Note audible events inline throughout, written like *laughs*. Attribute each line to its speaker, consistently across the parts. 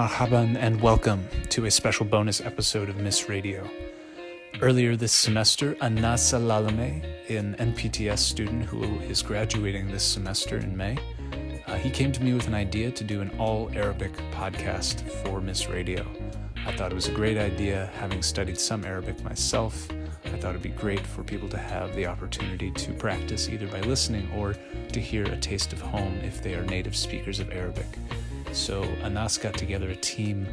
Speaker 1: Marhaban and welcome to a special bonus episode of Miss Radio. Earlier this semester, Anas Lalame, an NPTS student who is graduating this semester in May, uh, he came to me with an idea to do an all Arabic podcast for Miss Radio. I thought it was a great idea, having studied some Arabic myself. I thought it'd be great for people to have the opportunity to practice either by listening or to hear a taste of home if they are native speakers of Arabic. So Anas got together a team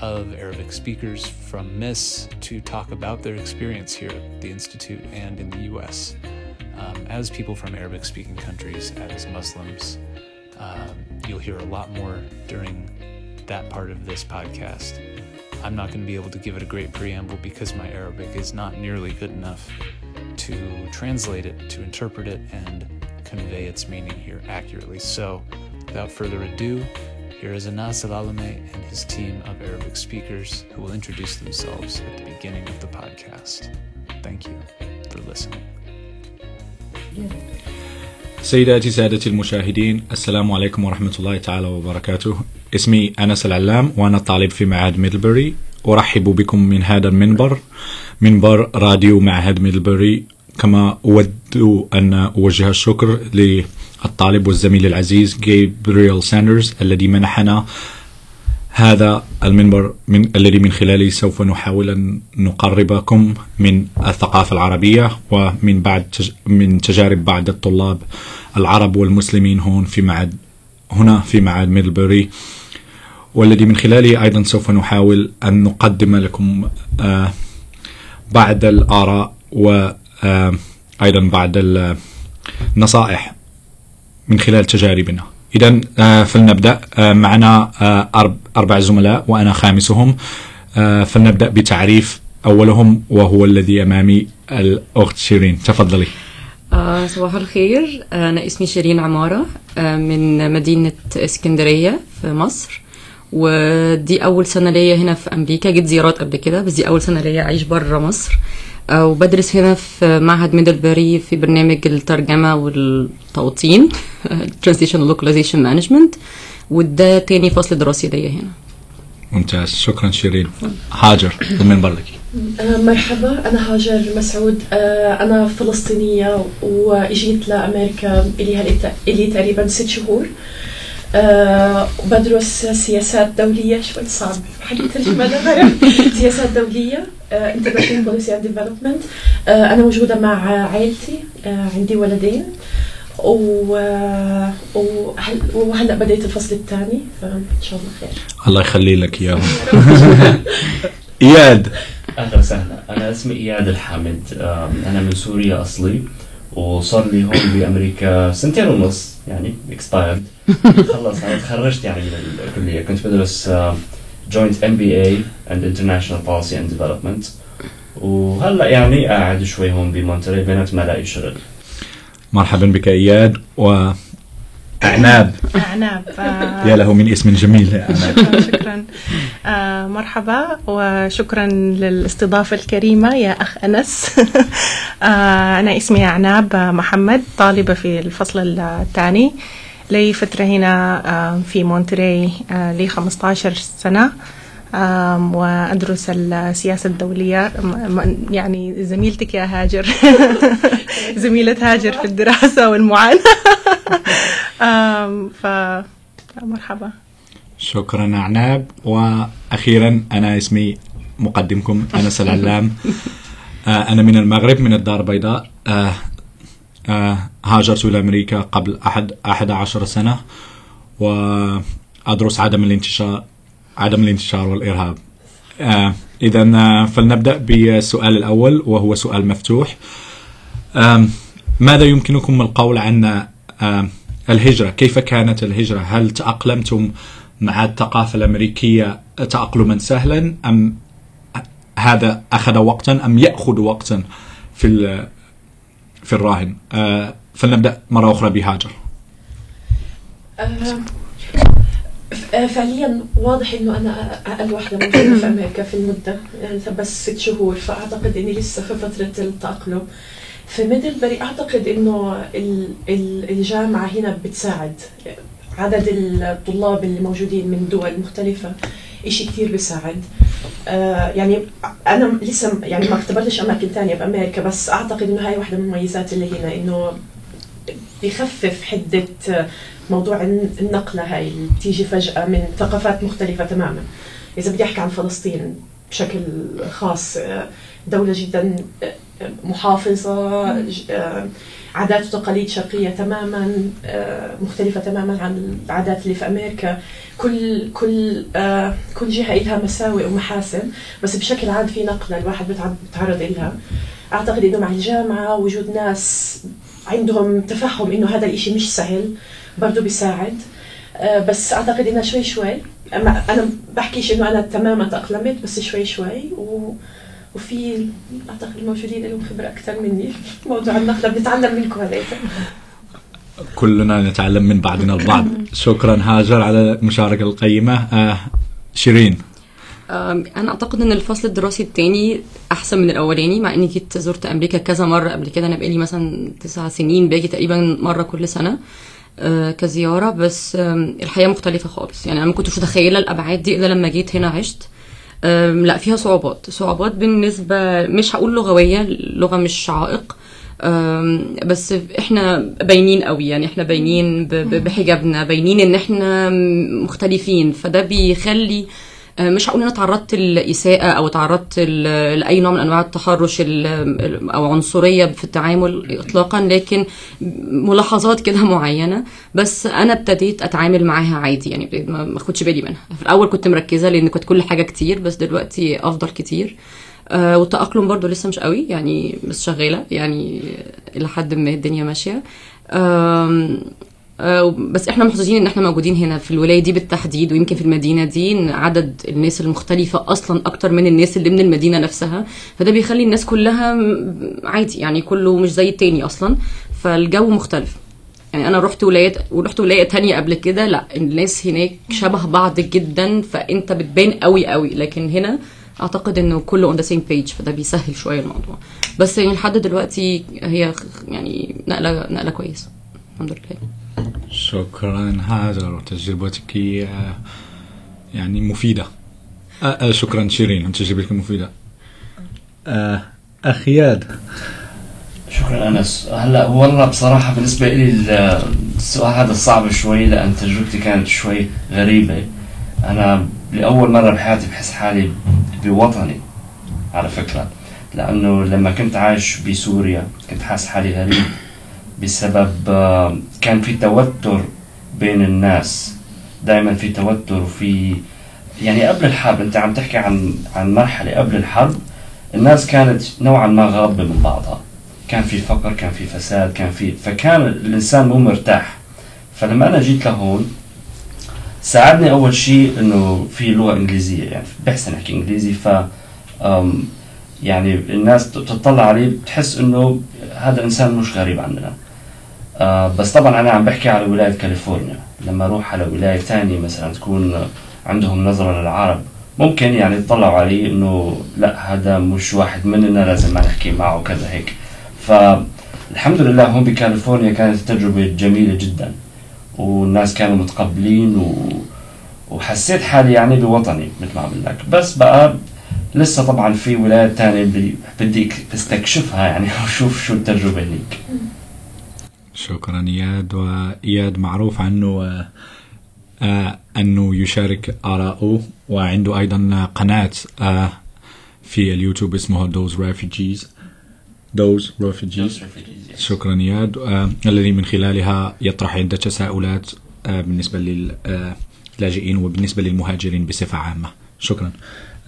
Speaker 1: of Arabic speakers from MIS to talk about their experience here at the Institute and in the US. Um, as people from Arabic speaking countries, as Muslims, um, you'll hear a lot more during that part of this podcast. I'm not going to be able to give it a great preamble because my Arabic is not nearly good enough to translate it, to interpret it, and convey its meaning here accurately. So, without further ado, here is Anas Alalame and his team of Arabic speakers who will introduce themselves at the beginning of the podcast. Thank you for listening.
Speaker 2: سيداتي سادتي المشاهدين السلام عليكم ورحمة الله تعالى وبركاته اسمي أنس العلام وأنا طالب في معهد ميدلبري أرحب بكم من هذا المنبر منبر راديو معهد ميدلبري كما أود أن أوجه الشكر للطالب والزميل العزيز جابرييل ساندرز الذي منحنا هذا المنبر من الذي من خلاله سوف نحاول أن نقربكم من الثقافة العربية ومن بعد تج... من تجارب بعض الطلاب العرب والمسلمين هون في معهد هنا في معهد ميدلبري. والذي من خلاله أيضا سوف نحاول أن نقدم لكم آه بعض الآراء وأيضا بعض النصائح. من خلال تجاربنا. إذا فلنبدأ معنا أربع زملاء وأنا خامسهم. فلنبدأ بتعريف أولهم وهو الذي أمامي الأخت شيرين. تفضلي.
Speaker 3: آه صباح الخير. أنا اسمي شيرين عمارة آه من مدينة إسكندرية في مصر. ودي أول سنة ليا هنا في أمريكا. جيت زيارات قبل كده بس دي أول سنة ليا أعيش بره مصر. آه وبدرس هنا في معهد ميدلبري في برنامج الترجمة والتوطين *laughs* Translation Localization Management. وده تاني فصل دراسي ليا هنا.
Speaker 2: ممتاز. شكرا شيرين. هاجر المنبر لك
Speaker 4: مرحبا. أنا هاجر مسعود. أنا فلسطينية وإجيت لأمريكا إلي, إلي تقريبا ست شهور. أه بدرس سياسات دولية. شوي صعب. حكي ترجمة *laughs* سياسات دولية أه Policy and Development. أه أنا موجودة مع عائلتي أه عندي ولدين. و... وهل... وهلأ بديت الفصل الثاني فإن شاء الله خير.
Speaker 2: الله يخلي لك إياهم. *laughs* *laughs* إياد.
Speaker 5: أهلا وسهلا. أنا اسمي إياد الحامد. أنا من سوريا أصلي. وصار لي هون بأمريكا سنتين ونص يعني expired خلص أنا تخرجت يعني من الكلية. كنت بدرس joint MBA and International Policy and Development وهلأ يعني قاعد شوي هون بمونتري بينات ما لاقي شغل.
Speaker 2: مرحبا بك أياد و أعناب.
Speaker 6: أعناب
Speaker 2: يا له من اسم جميل يا
Speaker 6: أعناب. شكرا, شكرا. آه مرحبا وشكرا للاستضافة الكريمة يا أخ أنس. *laughs* آه أنا اسمي أعناب محمد طالبة في الفصل الثاني. لي فترة هنا آه في مونتري آه لي 15 سنة وأدرس السياسة الدولية. يعني زميلتك يا هاجر. *laughs* زميلة هاجر في الدراسة والمعاناة. *laughs* فمرحبا
Speaker 2: شكرا أعناب. وأخيرا أنا اسمي مقدمكم أنس العلام. *laughs* أنا من المغرب من الدار البيضاء. هاجرت إلى أمريكا قبل أحد أحد عشر سنة وأدرس عدم الانتشار عدم الانتشار والإرهاب. آه إذا فلنبدأ بالسؤال الأول وهو سؤال مفتوح. آه ماذا يمكنكم القول عن آه الهجرة؟ كيف كانت الهجرة؟ هل تأقلمتم مع الثقافة الأمريكية تأقلما سهلا أم هذا أخذ وقتا أم يأخذ وقتا في في الراهن. آه فلنبدأ مرة أخرى بهاجر.
Speaker 4: فعليا واضح إنه أنا أقل واحدة موجودة في أمريكا في المدة يعني بس ست شهور فأعتقد إني لسه في فترة التأقلم. في ميدلبري أعتقد إنه الجامعة هنا بتساعد عدد الطلاب اللي موجودين من دول مختلفة. إشي كتير بيساعد. آه يعني أنا لسه يعني ما اختبرتش أماكن تانية بأمريكا بس أعتقد إنه هاي واحدة من المميزات اللي هنا إنه بيخفف حدة موضوع النقلة هاي اللي بتيجي فجأة من ثقافات مختلفة تماما. إذا بدي أحكي عن فلسطين بشكل خاص دولة جدا محافظة عادات وتقاليد شرقية تماما مختلفة تماما عن العادات اللي في أمريكا. كل كل كل جهة لها مساوئ ومحاسن بس بشكل عام في نقلة الواحد بتعرض لها أعتقد إنه مع الجامعة وجود ناس عندهم تفهم إنه هذا الإشي مش سهل برضه بيساعد. بس أعتقد إنه شوي شوي. أنا بحكيش إنه أنا تماما تأقلمت بس شوي شوي. و وفي أعتقد الموجودين لهم خبرة أكثر مني. موضوع النقله بنتعلم منكم هذيك
Speaker 2: كلنا نتعلم من بعضنا البعض. شكرا هاجر على المشاركه القيمة. آه شيرين.
Speaker 3: أنا أعتقد إن الفصل الدراسي الثاني أحسن من الأولاني مع إني جيت زرت أمريكا كذا مرة قبل كده. أنا بقالي مثلا تسع سنين باجي تقريبا مرة كل سنة كزيارة. بس الحياة مختلفة خالص. يعني أنا ما كنتش متخيلة الأبعاد دي إلا لما جيت هنا عشت. لا فيها صعوبات. صعوبات بالنسبة مش هقول لغوية اللغة مش عائق. بس إحنا باينين قوي يعني إحنا باينين بحجابنا باينين إن إحنا مختلفين. فده بيخلي مش هقول أنا تعرضت لاساءه أو تعرضت لأي نوع من أنواع التحرش أو عنصرية في التعامل اطلاقا لكن ملاحظات كده معينة. بس أنا ابتديت أتعامل معاها عادي يعني ما اخدش بالي منها. في الأول كنت مركزة لأن كنت كل حاجة كتير بس دلوقتي أفضل كتير. آه والتأقلم برضو لسه مش قوي يعني بس شغالة يعني إلى حد ما الدنيا ماشية. بس إحنا محظوظين ان إحنا موجودين هنا في الولاية دي بالتحديد ويمكن في المدينة دي إن عدد الناس المختلفة أصلا أكتر من الناس اللي من المدينة نفسها. فده بيخلي الناس كلها عادي يعني كله مش زي التاني أصلا. فالجو مختلف. يعني أنا رحت ولايات ورحت ولاية تانية قبل كده لا الناس هناك شبه بعض جدا فأنت بتبان قوي قوي. لكن هنا أعتقد إنه كله on the same page فده بيسهل شوية الموضوع. بس يعني لحد دلوقتي هي يعني نقلة نقلة كويسة. الحمد لله.
Speaker 2: شكرا. هاجر تجربتك يعني مفيدة. شكرا شيرين تجربتك مفيدة أخ إياد
Speaker 5: شكرا أنس. هلا والله بصراحة بالنسبة لي السؤال هذا صعب شوي لأن تجربتي كانت شوي غريبة. أنا لأول مرة بحياتي بحس حالي بوطني على فكرة. لأنه لما كنت عايش بسوريا كنت حاسس حالي غريب. بسبب كان في توتر بين الناس. دائما في توتر وفي يعني قبل الحرب أنت عم تحكي عن عن مرحلة قبل الحرب الناس كانت نوعا ما غاضبة من بعضها. كان في فقر كان في فساد كان في فكان الإنسان مو مرتاح. فلما أنا جيت لهون ساعدني أول شيء إنه في لغة إنجليزية يعني بحسن أحكي إنجليزي ف يعني الناس تطلع عليه بتحس إنه هذا إنسان مش غريب عننا آه بس طبعا أنا عم بحكي على ولاية كاليفورنيا. لما أروح على ولاية ثانية مثلا تكون عندهم نظره للعرب ممكن يعني يطلعوا علي إنه لا هذا مش واحد مننا لازم ما نحكي معه وكذا هيك. فالحمد لله هون بكاليفورنيا كانت التجربه جميلة جدا والناس كانوا متقبلين و... وحسيت حالي يعني بوطني مثل ما عم لك. بس بقى لسه طبعا في ولايات ثانية بدي أستكشفها يعني *laughs* وشوف شو التجربة هنيك.
Speaker 2: شكرا اياد واياد معروف عنه آه أنه يشارك آراءه وعنده أيضا قناة آه في اليوتيوب اسمها Those Refugees Those Refugees شكرا اياد آه الذي من خلالها يطرح عدة تساؤلات آه بالنسبة للاجئين وبالنسبة للمهاجرين بصفة عامة. شكرا.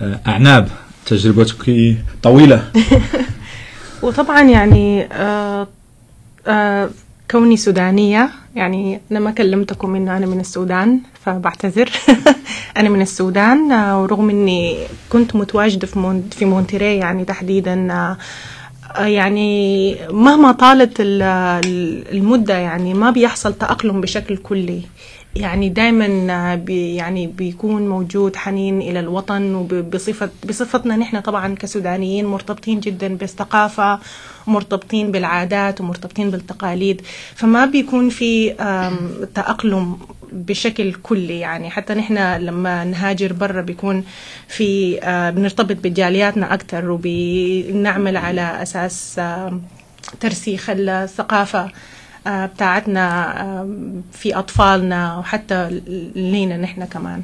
Speaker 2: آه أعناب تجربتك طويلة. *laughs*
Speaker 6: وطبعا يعني آه آه كوني سودانية يعني أنا ما كلمتكم إنه أنا من السودان فبعتذر. *laughs* أنا من السودان ورغم إني كنت متواجدة في مون في مونتري يعني تحديدا يعني مهما طالت المدة يعني ما بيحصل تأقلم بشكل كلي. يعني دائما بي يعني بيكون موجود حنين إلى الوطن وبصفه بصفتنا نحن طبعا كسودانيين مرتبطين جدا بالثقافة ومرتبطين بالعادات ومرتبطين بالتقاليد فما بيكون في تأقلم بشكل كلي يعني. حتى نحن لما نهاجر برا بيكون في بنرتبط بجالياتنا أكثر وبنعمل على أساس ترسيخ الثقافة بتاعتنا في أطفالنا وحتى لينا نحن كمان.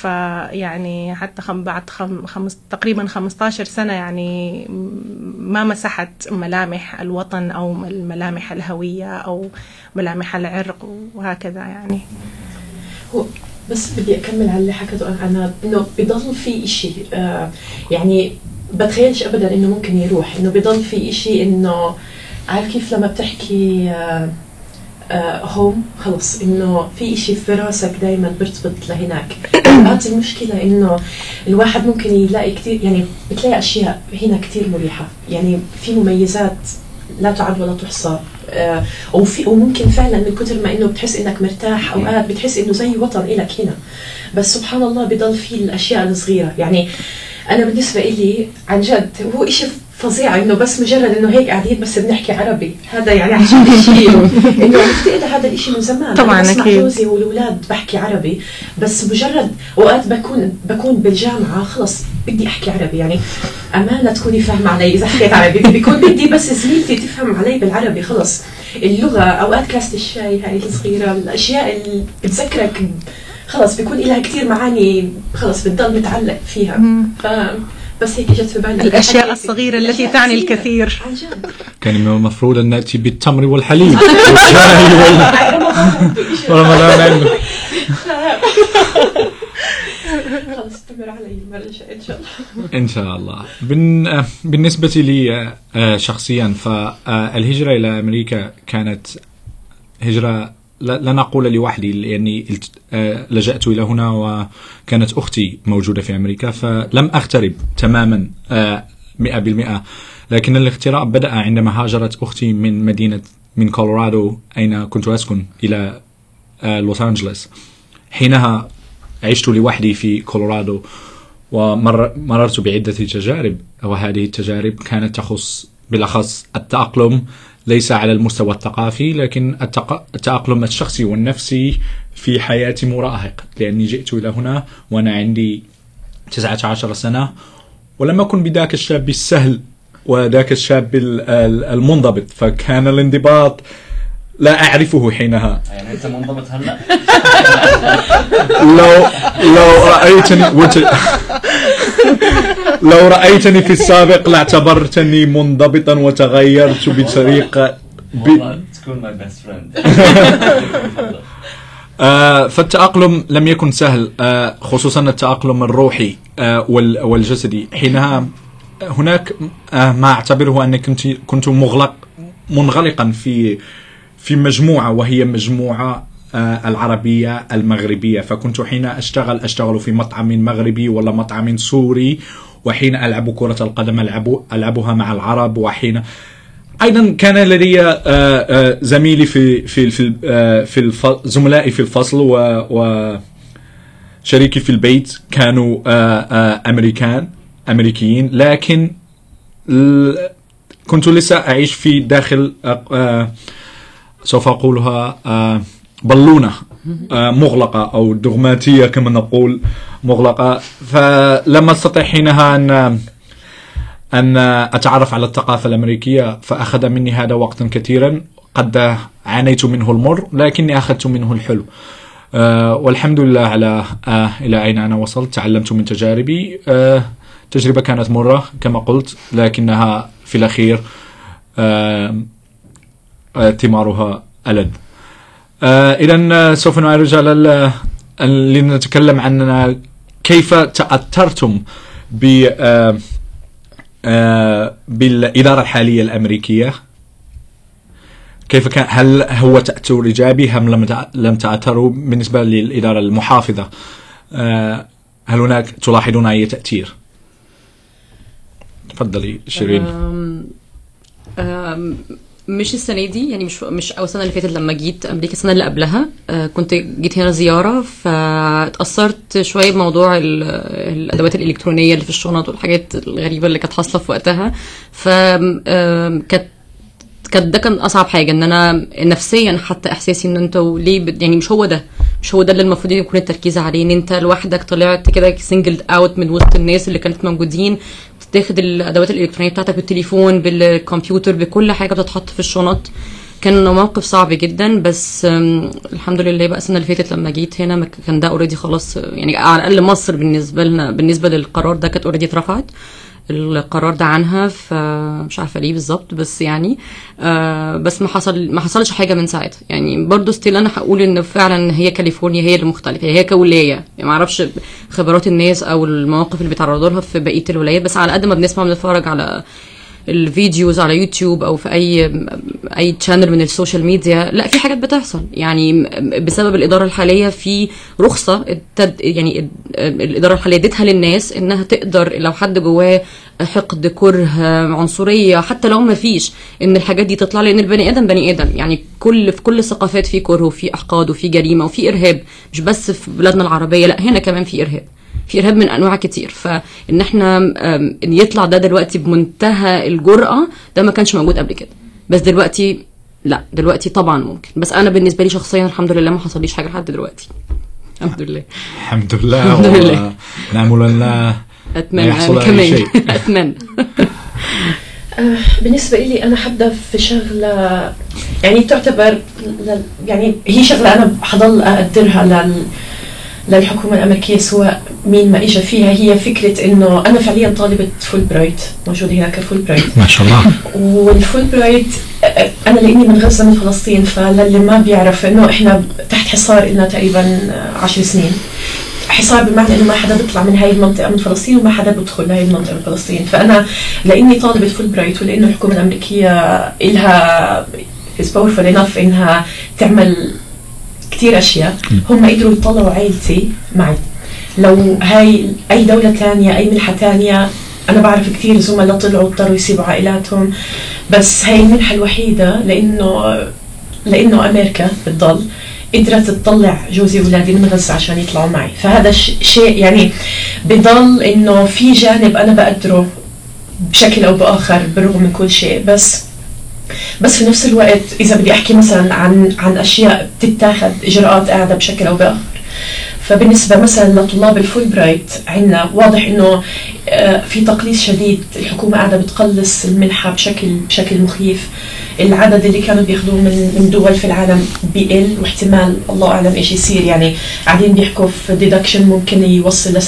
Speaker 6: فيعني حتى خم بعد خم خمس تقريبا 15 سنة يعني ما مسحت ملامح الوطن أو ملامح الهوية أو ملامح العرق وهكذا يعني.
Speaker 4: بس بدي أكمل على اللي حكته أنا إنه بضل في إشي آه يعني بتخيلش ابدا إنه ممكن يروح إنه بضل في إشي إنه عارف كيف لما بتحكي آه هوم خلص. إنه في إشي في راسك دائما بيرتبط لهناك. *coughs* اوقات المشكلة إنه الواحد ممكن يلاقي كثير يعني بتلاقي أشياء هنا كثير مريحة. يعني في مميزات لا تعد ولا تحصى. آه وفي وممكن فعلا من كثر ما إنه بتحس إنك مرتاح اوقات بتحس إنه زي وطن إلك هنا. بس سبحان الله بضل في الأشياء الصغيرة. يعني أنا بالنسبة لي عن جد هو إشي فظيعة إنه بس مجرد إنه هيك قاعدين بس بنحكي عربي. هذا يعني *laughs* عشان شيء. إنه عرفت هذا الشيء من زمان.
Speaker 6: طبعا أكيد.
Speaker 4: جوزي والأولاد بحكي عربي بس مجرد اوقات بكون بكون بالجامعة خلص بدي أحكي عربي. يعني أمانة تكوني فاهمة علي. إذا حكيت عربي بيكون بدي بس زميلتي تفهم علي بالعربي خلص. اللغة أوقات كاسة الشاي هاي الصغيرة الأشياء اللي بتذكرك خلص بيكون لها كثير معاني خلص بتضل متعلق فيها. ف بس هيك اجت في بالي
Speaker 6: الأشياء الصغيرة التي تعني الكثير.
Speaker 4: عن *laughs* جد
Speaker 2: كان من المفروض أن نأتي بالتمر والحليب. والشاي وال-
Speaker 4: خلص استمر علي إن شاء الله.
Speaker 2: إن شاء الله. بن... آه، بالنسبة لي آه، شخصيا فالهجره إلى أمريكا كانت هجرة لا نقول لوحدي لاني الت- آه، لجأت إلى هنا وكانت أختي موجودة في أمريكا فلم اغترب تماما آه، 100% لكن الاغتراب بدأ عندما هاجرت أختي من مدينة من كولورادو أين كنت أسكن إلى آه، لوس أنجلوس. حينها عشت لوحدي في كولورادو ومررت بعدة تجارب وهذه التجارب كانت تخص بالأخص التأقلم ليس على المستوى الثقافي لكن التأقلم الشخصي والنفسي في حياة مراهق لأني جئت إلى هنا وأنا عندي 19 سنة ولم أكن بذاك الشاب السهل وذاك الشاب ال- ال- المنضبط فكان الانضباط لا أعرفه حينها.
Speaker 5: يعني أنت منضبط هلا؟
Speaker 2: لو لو رأيتني وت... لو رأيتني في السابق لاعتبرتني منضبطا وتغيرت بطريقة ب...
Speaker 5: تكون my best
Speaker 2: friend فالتأقلم لم يكن سهل آه خصوصا التأقلم الروحي آه وال... والجسدي. حينها هناك آه ما أعتبره أني كنت كنت مغلق منغلقا في في مجموعة وهي مجموعة العربية المغربية. فكنت حين أشتغل أشتغل في مطعم مغربي ولا مطعم سوري وحين ألعب كرة القدم ألعب ألعبها مع العرب وحين أيضا كان لدي آه، آه، زميلي في في في آه، في زملائي في الفصل و شريكي في البيت كانوا آه، آه، أمريكان أمريكيين. لكن كنت لسه أعيش في داخل آه، آه، سوف أقولها آه، بالونه آه، مغلقة أو دغماتيه كما نقول مغلقة. فلم أستطع حينها أن أن أتعرف على الثقافة الأمريكية فأخذ مني هذا وقتا كثيرا. قد عانيت منه المر لكني أخذت منه الحلو. آه والحمد لله على آه إلى أين أنا وصلت. تعلمت من تجاربي. تجربة كانت مرة كما قلت لكنها في الأخير آه ثمارها ألذ. آه إذا سوف نعرج على لنتكلم عن كيف تأثرتم ب آه آه، بالإدارة الحالية الأمريكية؟ كيف كان هل هو تأثير إيجابي أم لم لم تأثروا بالنسبة للإدارة المحافظة؟ آه، هل هناك تلاحظون أي تأثير؟ تفضلي شيرين.
Speaker 3: مش السنة دي يعني مش مش أول السنة اللي فاتت لما جيت أمريكا السنة اللي قبلها أه، كنت جيت هنا زيارة فاتأثرت شوية بموضوع ال- الأدوات الإلكترونية اللي في الشنط والحاجات الغريبة اللي كانت حاصلة في وقتها ف كانت كانت ده كان أصعب حاجة إن أنا نفسيا حتى إحساسي إن أنتوا ليه. يعني مش هو ده مش هو ده اللي المفروض يكون التركيز عليه إن أنت لوحدك طلعت كده single out من وسط الناس اللي كانت موجودين تاخد الأدوات الإلكترونية بتاعتك بالتليفون بالكمبيوتر بكل حاجة بتتحط في الشنط. كان موقف صعب جدا بس الحمد لله بقى السنة اللي فاتت لما جيت هنا كان ده already خلاص يعني على الأقل مصر بالنسبة لنا بالنسبة للقرار ده كانت already اترفعت. القرار ده عنها فمش عارفة ليه بالظبط بس يعني آه بس ما حصل ما حصلش حاجة من ساعتها. يعني برضو still أنا هقول إن فعلا هي كاليفورنيا هي اللي مختلفة هي كولاية. يعني ما أعرفش خبرات الناس أو المواقف اللي بيتعرضوا لها في بقية الولايات بس على قد ما بنسمع بنتفرج على ال videos على يوتيوب أو في أي أي channel من ال social media لا في حاجات بتحصل. يعني بسبب الإدارة الحالية في رخصة التد يعني ال- الإدارة الحالية اديتها للناس إنها تقدر لو حد جواه حقد كره عنصرية حتى لو ما فيش إن الحاجات دي تطلع لأن البني آدم بني آدم. يعني كل في كل الثقافات في كره وفي أحقاد وفي جريمة وفي إرهاب مش بس في بلادنا العربية لا هنا كمان في إرهاب. في ارهاب من أنواع كتير. فإن إحنا إن يطلع ده دلوقتي بمنتهى الجرأة ده ما كانش موجود قبل كده. بس دلوقتي لا دلوقتي طبعا ممكن. بس أنا بالنسبة لي شخصيا الحمد لله ما حصليش حاجة لحد دلوقتي. الحمد لله.
Speaker 2: الحمد لله.
Speaker 3: الحمد لله.
Speaker 2: أن لا أتمنى
Speaker 3: كمان. *laughs* أتمنى.
Speaker 4: آه، بالنسبة لي أنا حابة في شغلة يعني تعتبر يعني هي شغلة أنا حضل أقدرها لل للحكومة الأمريكية سواء مين ما إجا فيها. هي فكرة إنه أنا فعليا طالبة فول برايت موجودة هناك فول برايت
Speaker 2: ما شاء الله.
Speaker 4: والفول برايت أنا لأني من غزة من فلسطين فللي ما بيعرف إنه إحنا تحت حصار إلنا تقريبا آه، عشر سنين. حصار بمعنى إنه ما حدا بيطلع من هاي المنطقة من فلسطين وما حدا بيدخل لهي المنطقة من فلسطين. فأنا لإني طالبة فول برايت ولإنه الحكومة الأمريكية إلها is powerful enough إنها تعمل كتير أشياء. هم قدروا يطلعوا عائلتي معي. لو هاي أي دولة تانية أي منحه تانية أنا بعرف كتير زملاء طلعوا اضطروا يسيبوا عائلاتهم. بس هاي المنحه الوحيدة لإنه لإنه أمريكا بتضل قدرت تطلع جوزي وأولادي من غزة عشان يطلعوا معي. فهذا شيء يعني بضل إنه في جانب أنا بقدره بشكل أو بآخر بالرغم من كل شيء. بس بس في نفس الوقت إذا بدي أحكي مثلا عن عن أشياء بتتاخذ إجراءات قاعدة بشكل أو بآخر فبالنسبة مثلا لطلاب الفول برايت عندنا واضح إنه آه، في تقليص شديد الحكومة قاعدة بتقلص المنحه بشكل بشكل مخيف. العدد اللي كانوا بياخذوه من من دول في العالم بيقل واحتمال الله أعلم إيش يصير. يعني قاعدين بيحكوا في ديدكشن ممكن يوصل ل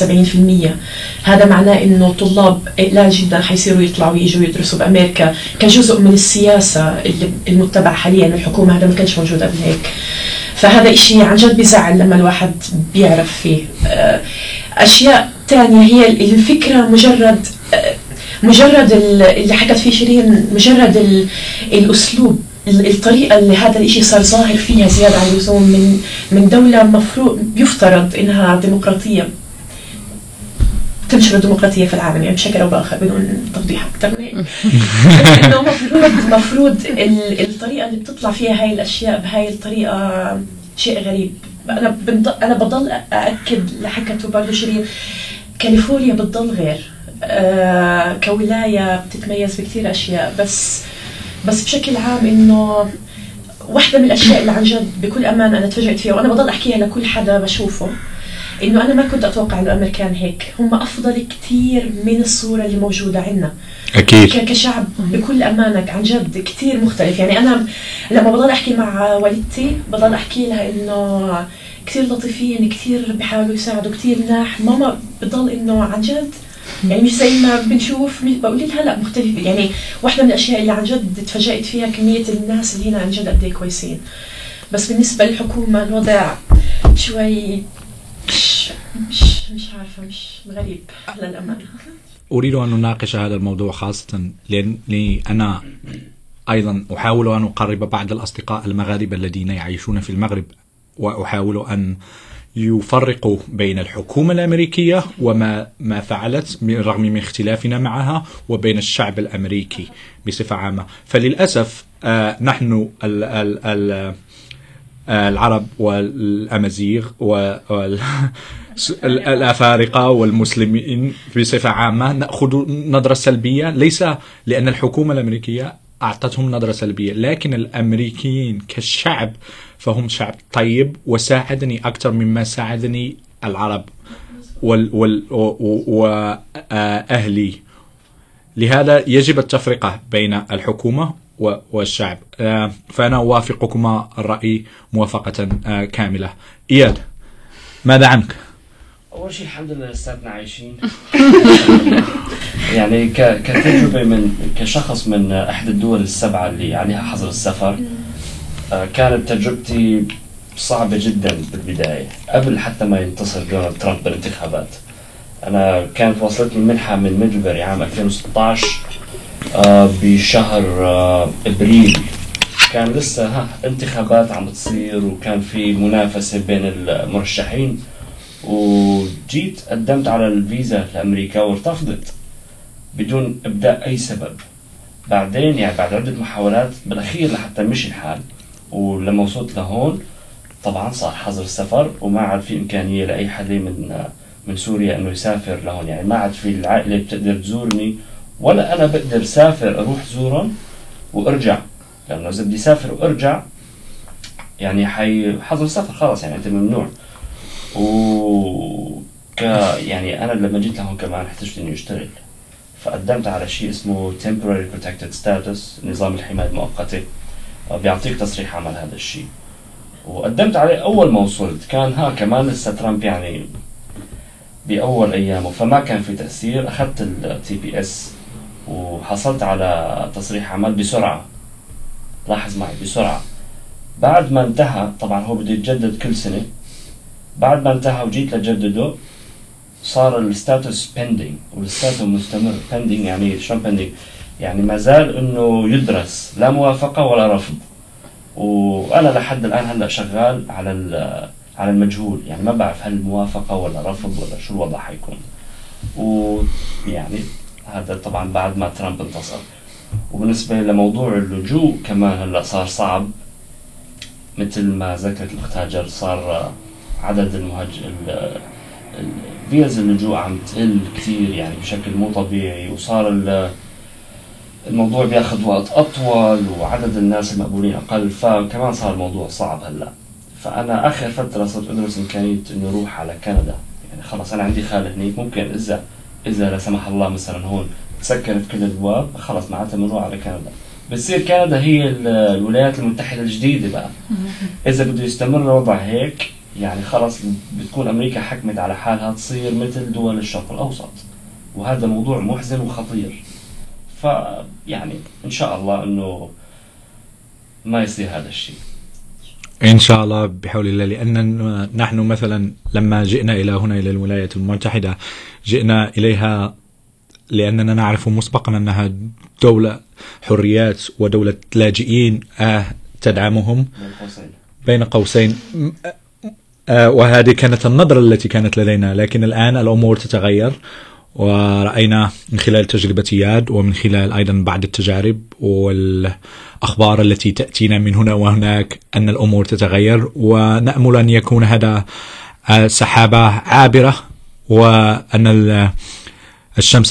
Speaker 4: 70% هذا معناه إنه طلاب قلال جدا حيصيروا يطلعوا يجوا يدرسوا بأمريكا كجزء من السياسة اللي المتبع حاليا الحكومة هذا ما كانش موجود قبل هيك. فهذا إشي عن جد بيزعل لما الواحد بيعرف فيه. آه، أشياء تانية هي الفكرة مجرد آه، مجرد ال- اللي حكت فيه شيرين مجرد ال- الأسلوب ال- الطريقة اللي هذا الإشي صار ظاهر فيها زيادة عن اللزوم من من دولة مفروض يفترض إنها ديمقراطية. تنشر الديمقراطية في العالم يعني بشكل أو بآخر بدون توضيح أكثر من *laughs* هيك إنه مفروض مفروض ال- الطريقة اللي بتطلع فيها هاي الأشياء بهاي الطريقة شيء غريب. بنض... أنا بضل أأكد لحكته برضه شيرين كاليفورنيا بتضل غير. آه كولاية بتتميز بكثير أشياء بس بس بشكل عام إنه واحدة من الأشياء اللي عن جد بكل أمان أنا تفاجأت فيها وأنا بضل أحكيها لكل حدا بشوفه. إنه أنا ما كنت أتوقع إنه الأمريكان هيك. هم أفضل كثير من الصورة اللي موجودة عندنا. أكيد. كشعب بكل امانه عن جد كثير مختلف. يعني أنا لما بضل أحكي مع والدتي بضل أحكي لها إنه كثير لطيفين كثير بيحاولوا يساعدوا كثير مناح. ماما بضل إنه عن جد. يعني مش زي ما بنشوف. بقول لها لا مختلف يعني واحدة من الأشياء اللي عن جد تفاجأت فيها كمية الناس اللي هنا عن جد قد إيه كويسين. بس بالنسبة للحكومة الوضع شوي مش عارفة مش غريب. للأمانة
Speaker 2: أريد أن نناقش هذا الموضوع خاصة لأني أنا أيضا أحاول أن أقرب بعض الأصدقاء المغاربة الذين يعيشون في المغرب وأحاول أن يفرقوا بين الحكومة الأمريكية وما ما فعلت بالرغم من اختلافنا معها وبين الشعب الأمريكي بصفة عامة. فللأسف آه نحن آه، العرب والأمازيغ والأفارقة والمسلمين بصفة عامة نأخذ نظرة سلبية ليس لأن الحكومة الأمريكية أعطتهم نظرة سلبية لكن الأمريكيين كشعب فهم شعب طيب وساعدني أكثر مما ساعدني العرب وال وال وأهلي لهذا يجب التفرقة بين الحكومة والشعب. آه، فأنا أوافقكما الرأي موافقة آه، كاملة. إياد ماذا عنك؟
Speaker 5: أول شيء الحمد لله لساتنا عايشين. *laughs* *laughs* يعني كتجربة من كشخص من إحدى الدول السبعة اللي عليها حظر السفر آه، كانت تجربتي صعبة جدا بالبداية قبل حتى ما ينتصر دونالد ترامب بالانتخابات. أنا كانت وصلتني منحة من ميدلبري عام 2016 آه، بشهر آه، إبريل. كان لسه ها انتخابات عم تصير وكان في منافسة بين المرشحين. وجيت قدمت على الفيزا لأمريكا وارتفضت بدون إبداء أي سبب. بعدين يعني بعد عدة محاولات بالأخير لحتى مشي الحال. ولما وصلت لهون طبعا صار حظر السفر وما عاد في إمكانية لأي حدا من من سوريا إنه يسافر لهون. يعني ما عاد في العائلة بتقدر تزورني ولا أنا بقدر سافر أروح زورهم وأرجع. لأنه إذا بدي اسافر وأرجع يعني حي حظر السفر خلاص يعني أنت ممنوع. و ك يعني أنا لما جيت لهون كمان احتجت إني أشتغل. فقدمت على شيء اسمه temporary protected status نظام الحماية المؤقتة. بيعطيك تصريح عمل هذا الشيء. وقدمت عليه أول ما وصلت. كان ها كمان لسه ترامب يعني بأول أيامه. فما كان في تأثير. أخذت التي بي اس وحصلت على تصريح عمل بسرعة. لاحظ معي بسرعة. بعد ما انتهى طبعا هو بده يتجدد كل سنة. بعد ما انتهى وجيت لجدده صار ال status pending وال status مستمر pending يعني شلون pending يعني ما زال إنه يدرس لا موافقة ولا رفض. وأنا لحد الآن هلأ شغال على على المجهول يعني ما بعرف هل موافقة ولا رفض ولا شو الوضع حيكون. ويعني هذا طبعا بعد ما ترامب انتصر. وبالنسبة لموضوع اللجوء كمان هلأ صار صعب. مثل ما ذكرت الأخت هاجر صار عدد المهاج فيز اللجوء عم تقل كثير يعني بشكل مو طبيعي وصار الموضوع بياخذ وقت أطول وعدد الناس المقبولين أقل فكمان صار الموضوع صعب هلأ. فأنا آخر فترة صرت أدرس امكانيه إني أروح على كندا. يعني خلص أنا عندي خالة هنيك ممكن اذا إذا لا سمح الله مثلا هون سكرت كل الابواب خلص معناتها بنروح على كندا. بتصير كندا هي الولايات المتحدة الجديدة بقى. *laughs* إذا بده يستمر الوضع هيك يعني خلص بتكون أمريكا حكمت على حالها تصير مثل دول الشرق الأوسط. وهذا موضوع محزن وخطير. فيعني إن شاء الله إنه ما يصير هذا الشيء.
Speaker 2: إن شاء الله بحول الله لأن نحن مثلا لما جئنا إلى هنا إلى الولايات المتحدة جئنا إليها لأننا نعرف مسبقا أنها دولة حريات ودولة لاجئين آه تدعمهم بين قوسين. وهذه كانت النظرة التي كانت لدينا لكن الآن الأمور تتغير ورأينا من خلال تجربة ياد ومن خلال أيضا بعض التجارب والأخبار التي تأتينا من هنا وهناك أن الأمور تتغير ونأمل أن يكون هذا سحابة عابرة وأن الشمس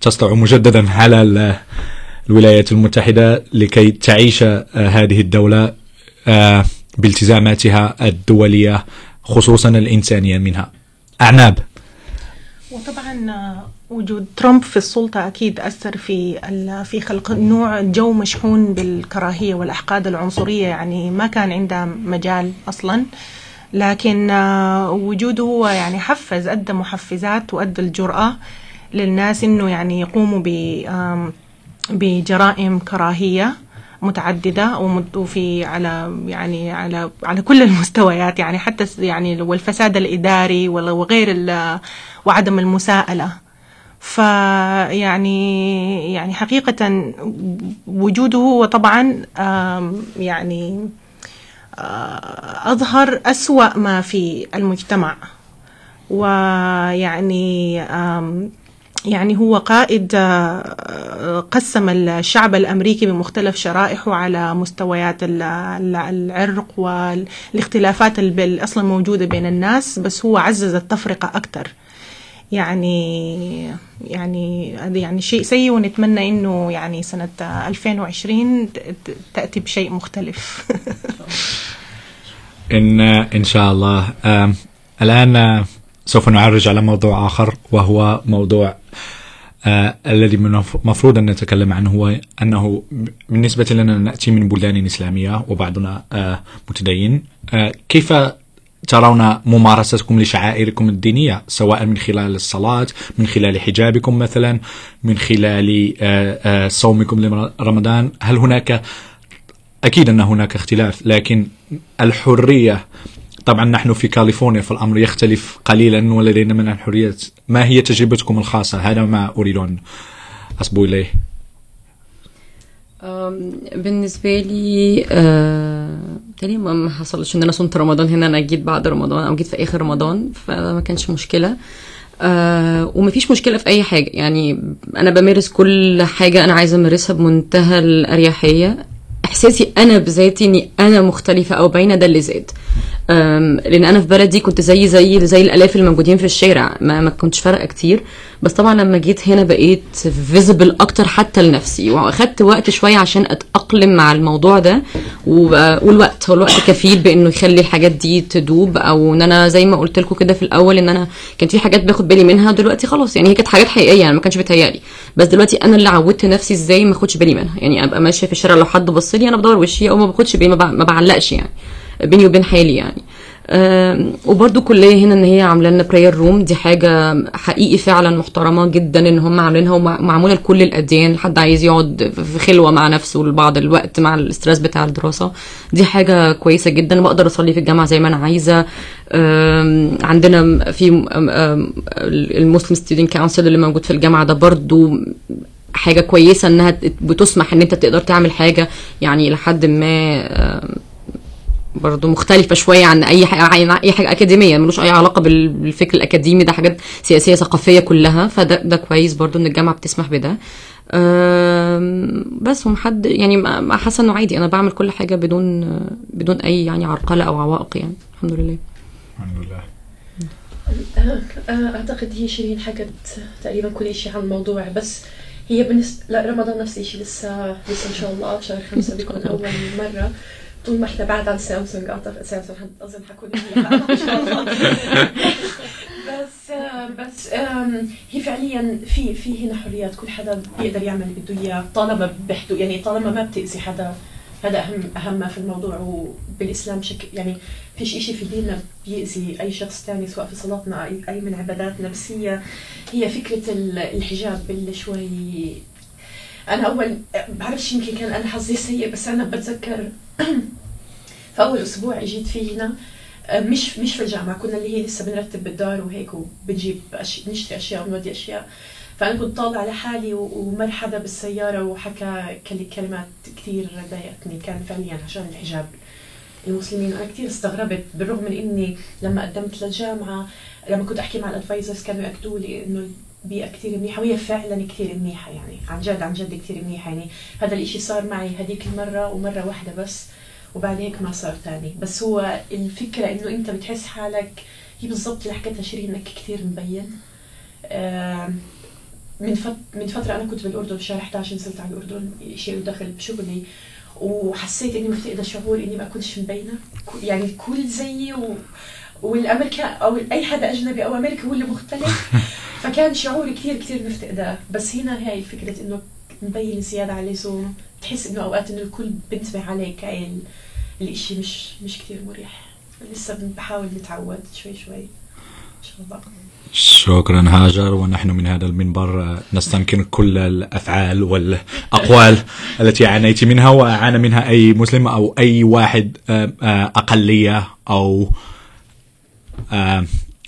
Speaker 2: تسطع مجددا على الولايات المتحدة لكي تعيش هذه الدولة آه، بالتزاماتها الدولية خصوصا الإنسانية منها. أعناب.
Speaker 6: وطبعا وجود ترامب في السلطة أكيد أثر في في خلق نوع جو مشحون بالكراهية والأحقاد العنصرية. يعني ما كان عنده مجال أصلا. لكن وجوده هو يعني حفز أدى محفزات وأدى الجرأة للناس إنه يعني يقوموا بجرائم كراهية. متعددة وفي على يعني على على كل المستويات يعني حتى يعني والفساد الإداري وغير وعدم المساءلة. فيعني يعني حقيقة وجوده هو طبعا يعني أظهر أسوأ ما في المجتمع. ويعني يعني هو قائد آه، قسم الشعب الأمريكي بمختلف شرائحه على مستويات العرق والاختلافات اللي أصلا موجودة بين الناس بس هو عزز التفرقة أكثر يعني يعني هذا يعني شيء سيء ونتمنى إنه يعني سنة 2020 ت- ت- تأتي بشيء مختلف. *laughs*
Speaker 2: إن إن شاء الله. آم، الآن آه، سوف نعرج على موضوع آخر وهو موضوع آه الذي من المفروض أن نتكلم عنه هو أنه بالنسبة لنا نأتي من بلدان إسلامية وبعضنا آه متدين. آه كيف ترون ممارستكم لشعائركم الدينية سواء من خلال الصلاة من خلال حجابكم مثلا من خلال صومكم لرمضان؟ هل هناك؟ أكيد أن هناك اختلاف لكن الحرية طبعا نحن في كاليفورنيا فالأمر يختلف قليلا ولدينا من الحريات. ما هي تجربتكم الخاصة؟ هذا ما أريد أن أصبو إليه.
Speaker 3: أم، بالنسبة لي آه، تاني ما حصلش ان أنا صمت رمضان. هنا أنا جيت بعد رمضان أو جيت في آخر رمضان فما كانش مشكلة. آه ومفيش مشكلة في أي حاجة. يعني أنا بمارس كل حاجة أنا عايزة أمارسها بمنتهى الأريحية. إحساسي أنا بذاتي إني أنا مختلفة أو باينة ده اللي زاد. لأن أنا في بلدي كنت زي زي زي الألاف اللي موجودين في الشارع ما, ما كنتش فارقة كتير. بس طبعا لما جيت هنا بقيت فيزبل أكتر حتى لنفسي وأخدت وقت شوية عشان أتأقلم مع الموضوع ده والوقت هو الوقت كفيل بإنه يخلي الحاجات دي تدوب أو إن أنا زي ما قلت لكم كده في الأول إن أنا كان في حاجات باخد بالي منها دلوقتي خلاص يعني هي كانت حاجات حقيقية يعني ما كانش بيتهيألي. بس دلوقتي أنا اللي عودت نفسي إزاي ما أخدش بالي منها يعني أبقى ماشية في الشارع لو حد بص لي أنا بدور وشي أو ما باخدش بالي ما بعلقش يعني. بيني وبين حالي يعني. وبرده كلية هنا إن هي عاملة لنا prayer room دي حاجة حقيقي فعلا محترمة جدا إن هم عاملينها ومعموله لكل الأديان حد عايز يقعد في خلوة مع نفسه لبعض الوقت مع ال stress بتاع الدراسة. دي حاجة كويسة جدا بقدر أصلي في الجامعة زي ما أنا عايزة. عندنا في ال Muslim Student Council اللي موجود في الجامعة ده برضو حاجة كويسة إنها بتسمح إن أنت تقدر تعمل حاجة يعني لحد ما برضه مختلفة شوية عن أي حاجة عن أي حاجة أكاديمية ملوش أي علاقة بال- بالفكر الأكاديمي ده حاجات سياسية ثقافية كلها فده ده كويس برضه إن الجامعة بتسمح بده. بس ومحد يعني ما- ما حاسة إنه عادي أنا بعمل كل حاجة بدون بدون أي يعني عرقلة أو عوائق يعني الحمد لله.
Speaker 2: الحمد لله.
Speaker 4: آه، أعتقد هي شيرين حكت تقريبا كل شيء عن الموضوع بس هي بالنسبة لا رمضان نفس الشيء لسه لسه إن شاء الله شهر خمسة بيكون أول مرة. طول ما إحنا بعد عن سامسونج أعتقد سامسونج أظن حكون بس بس هي فعليا في في هنا حريات كل حدا بيقدر يعمل اللي بده إياه طالما بحدود يعني طالما ما بتأذي حدا هذا أهم أهم ما في الموضوع وبالإسلام شك يعني فيش إشي في ديننا بيأذي أي شخص تاني سواء في صلاتنا أي من عباداتنا بس هي هي فكرة ال- الحجاب اللي شوي أنا أول بعرفش يمكن كان أنا حظي سيء بس أنا بتذكر في أول أسبوع إجيت فيه هنا مش مش في الجامعة كنا اللي هي لسه بنرتب بالدار وهيك وبنجيب أشي... نشتري أشياء ونودي أشياء. فأنا كنت طالعة لحالي و- ومر حدا بالسيارة وحكى كل- كلمات كتير ضايقتني كان فعليا عشان الحجاب. المسلمين أنا كثير استغربت بالرغم من إني لما قدمت للجامعة لما كنت أحكي مع الادفايزرز كانوا يأكدوا لي إنه البيئه كثير منيحة وهي فعلا كثير منيحة يعني. عن جد عن جد كثير منيحة يعني. هذا الإشي صار معي هذيك المرة ومرة واحدة بس وبعد هيك ما صار تاني. بس هو الفكرة إنه أنت بتحس حالك هي بالضبط اللي حكيتها شيرين إنك كثير مبين. من. من فترة أنا كنت بالأردن في شهر 11 نزلت على الأردن شيء دخل بشغلي وحسيت إني مفتقده شعور إني ما كنتش مبينة. يعني الكل زيي و... والأمريكا أو أي حدا أجنبي أو أمريكي هو اللي مختلف. *laughs* فكان شعور كثير كثير مفتقده بس هنا هاي فكرة إنه مبين زيادة عن اللزوم تحس إنه أوقات إنه الكل بنتبه عليك هاي ال- الإشي مش مش كثير مريح. لسه بحاول نتعود شوي شوي. إن شاء الله.
Speaker 2: شكرا هاجر. ونحن من هذا المنبر نستنكر كل الأفعال والأقوال التي عانيت منها واعانى منها أي مسلم أو أي واحد آه، آه، أقلية أو آه،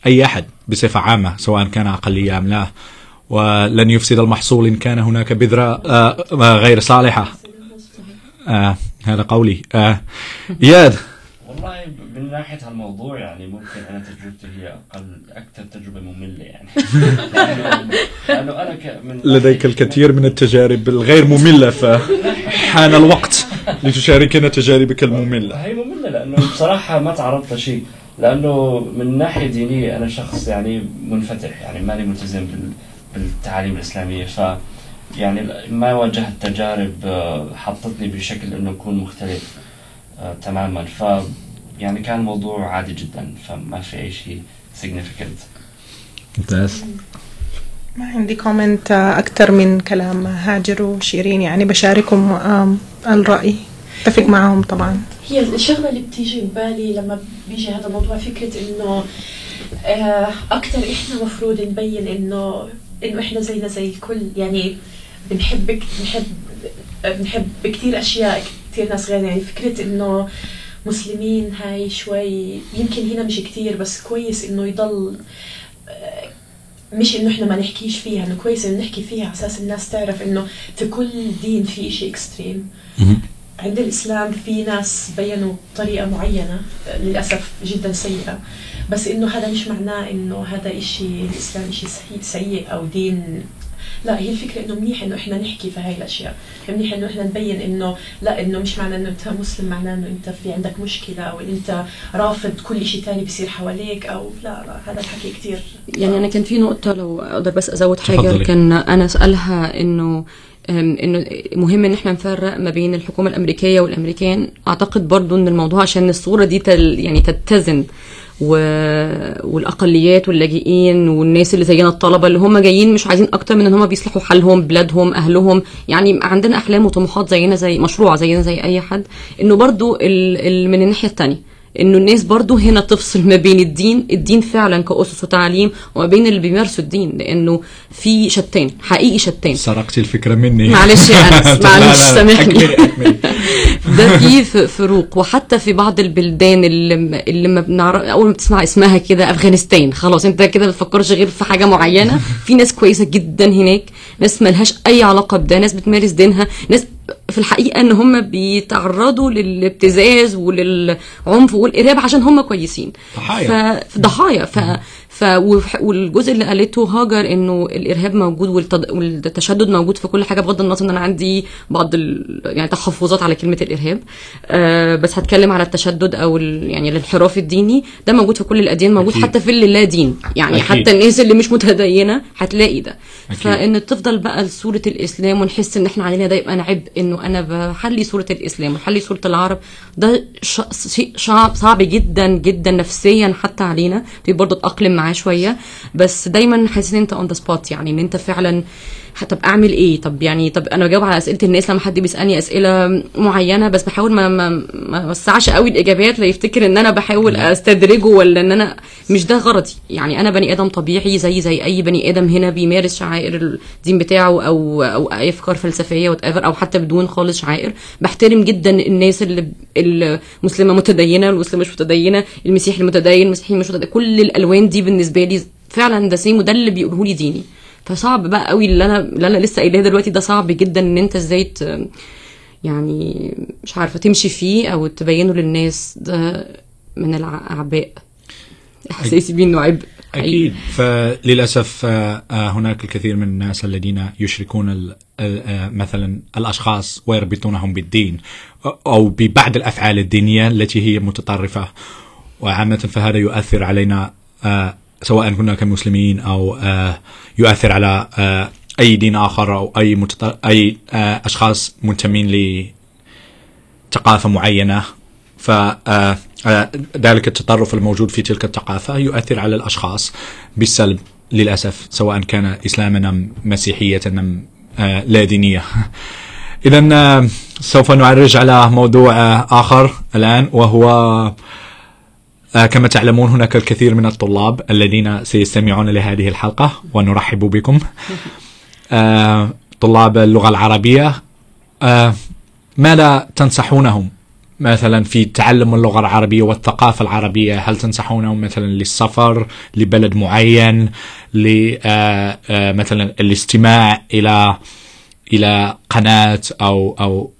Speaker 2: أي أحد بصفة عامة سواء كان أقلية أم لا. ولن يفسد المحصول إن كان هناك بذرة آه، آه، غير صالحة. آه، هذا قولي. إياد.
Speaker 5: والله من ناحية هالموضوع يعني ممكن أنا تجربتي هي أقل أكثر تجربة مملة يعني. لأنه *laughs* لأنه أنا ك من
Speaker 2: لديك الكثير من التجارب الغير مملة فحان الوقت لتشاركنا تجاربك المملة.
Speaker 5: هي مملة لأنه بصراحة ما تعرضت لشيء. لأنه من ناحية دينية أنا شخص يعني منفتح يعني ماني ملتزم بال- بالتعاليم الإسلامية. ف يعني ما واجهت تجارب آه، حطتني بشكل إنه أكون مختلف آه، تماما. ف يعني كان الموضوع عادي جدا فما في أي شيء significant.
Speaker 2: ممتاز.
Speaker 6: ما عندي كومنت أكثر من كلام هاجر وشيرين. يعني بشاركهم الرأي. أتفق معهم طبعا.
Speaker 4: هي الشغلة اللي بتيجي ببالي لما بيجي هذا الموضوع فكرة إنه آه، أكثر إحنا مفروض نبين إنه إنه إحنا زينا زي الكل. يعني بنحب بنحب بنحب كثير أشياء كثير ناس غيرنا. يعني فكرة إنه مسلمين هاي شوي يمكن هنا مش كثير بس كويس إنه يضل آه، مش إنه إحنا ما نحكيش فيها إنه كويس إنه نحكي فيها على أساس الناس تعرف إنه في كل دين في شيء اكستريم. عند الإسلام في ناس بينوا بطريقة معينة للأسف جدا سيئة. بس إنه هذا مش معناه إنه هذا إشي الإسلام إشي سيء- أو دين لا هي الفكرة إنه منيح إنه إحنا نحكي في هاي الأشياء منيح إنه إحنا نبين إنه لا إنه مش معناه إنه أنت مسلم معناه إنه أنت في عندك مشكلة أو إن أنت رافض كل إشي تاني بيصير حواليك أو لا لا هذا الحكي كتير
Speaker 3: يعني أنا كان في نقطة لو أقدر بس أزود حاجة
Speaker 2: تفضلي.
Speaker 3: كان أنا أسألها إنه إنه مهم إن إحنا نفرق ما بين الحكومة الأمريكية والأمريكان أعتقد برضو إن الموضوع عشان الصورة دي تل يعني تتزن. والأقليات واللاجئين والناس اللي زينا الطلبة اللي هم جايين مش عايزين أكتر من إن هم بيصلحوا حالهم بلادهم أهلهم يعني عندنا أحلام وطموحات زينا زي مشروع زينا زي أي حد إنه برضو. من الناحية التانية إنه الناس برضو هنا تفصل ما بين الدين الدين فعلا كأسس وتعليم وما بين اللي بيمارسوا الدين لأنه في شتان حقيقي شتان
Speaker 2: سرقتي الفكرة مني.
Speaker 3: معلش يا *laughs*
Speaker 2: لا،
Speaker 3: معلش، سامحني. *laughs* ده في فروق. وحتى في بعض البلدان اللي, اللي ما بنعرف أول ما بتسمع اسمها كده أفغانستان. خلاص أنت كده ما بتفكرش غير في حاجة معينة. *laughs* في ناس كويسة جدا هناك ناس ملهاش أي علاقة بده ناس بتمارس دينها ناس في الحقيقة إن هم بيتعرضوا للابتزاز وللعنف والإرهاب عشان هم كويسين.
Speaker 2: ضحايا.
Speaker 3: ف- ضحايا. ف ف والجزء اللي قالته هاجر إنه الإرهاب موجود والتد... والتشدد موجود في كل حاجة بغض النظر إن أنا عندي بعض ال... يعني تحفظات على كلمة الإرهاب آه بس هتكلم على التشدد أو ال... يعني الانحراف الديني ده موجود في كل الأديان موجود
Speaker 2: أكيد.
Speaker 3: حتى في اللي لا دين يعني
Speaker 2: أكيد.
Speaker 3: حتى الناس اللي مش متدينة هتلاقي ده
Speaker 2: أكيد.
Speaker 3: فإن تفضل بقى صوره الإسلام ونحس إن إحنا علينا ده يبقى عبء إنه أنا بحلي صورة الإسلام وأحلي صورة العرب ده ش- شيء صعب صعب جدا جدا نفسيا حتى علينا في برضه تأقلم معاه شوية. بس دايما حاسس إن أنت on the spot يعني إن أنت فعلا طب أعمل إيه؟ طب يعني طب أنا بجاوب على أسئلة الناس لما حد بيسألني أسئلة معينة بس بحاول ما ما ما أوسعش قوي الإجابات لا يفتكر إن أنا بحاول أستدرجه ولا إن أنا مش ده غرضي يعني أنا بني آدم طبيعي زي زي أي بني آدم هنا بيمارس شعائر الدين بتاعه أو أو اي أفكار فلسفية وات أو حتى بدون خالص شعائر. بحترم جدا الناس اللي المسلمة متدينة والمسلمه مش متدينة المسيحي المتدين المسيحي مش متدين. كل الألوان دي بالنسبة لي فعلا ده سيم وده اللي بيقوله لي ديني. فصعب بقى قوي اللي أنا اللي أنا لسه قايلاه دلوقتي. ده صعب جدا إن أنت إزاي يعني مش عارفة تمشي فيه أو تبينه للناس. ده من الأعباء. إحساسي بيه إنه عبء. حقيقي.
Speaker 2: أكيد فللأسف آه، آه، هناك الكثير من الناس الذين يشركون آه، مثلا الأشخاص ويربطونهم بالدين أو ببعض الأفعال الدينية التي هي متطرفة. وعامة فهذا يؤثر علينا سواء كنا كمسلمين أو آه، يؤثر على آه، أي دين آخر أو أي متط... أي آه، أشخاص منتمين لثقافة معينة. فذلك التطرف الموجود في تلك الثقافة يؤثر على الأشخاص بالسلب للأسف سواء كان إسلاما أم مسيحية أم آه، لا دينية. *laughs* إذا سوف نعرج على موضوع آخر الآن وهو كما تعلمون هناك الكثير من الطلاب الذين سيستمعون لهذه الحلقة ونرحب بكم. آه، طلاب اللغة العربية آه، ماذا تنصحونهم مثلا في تعلم اللغة العربية والثقافة العربية؟ هل تنصحونهم مثلا للسفر لبلد معين آه، آه، مثلا الاستماع إلى إلى قناة أو أو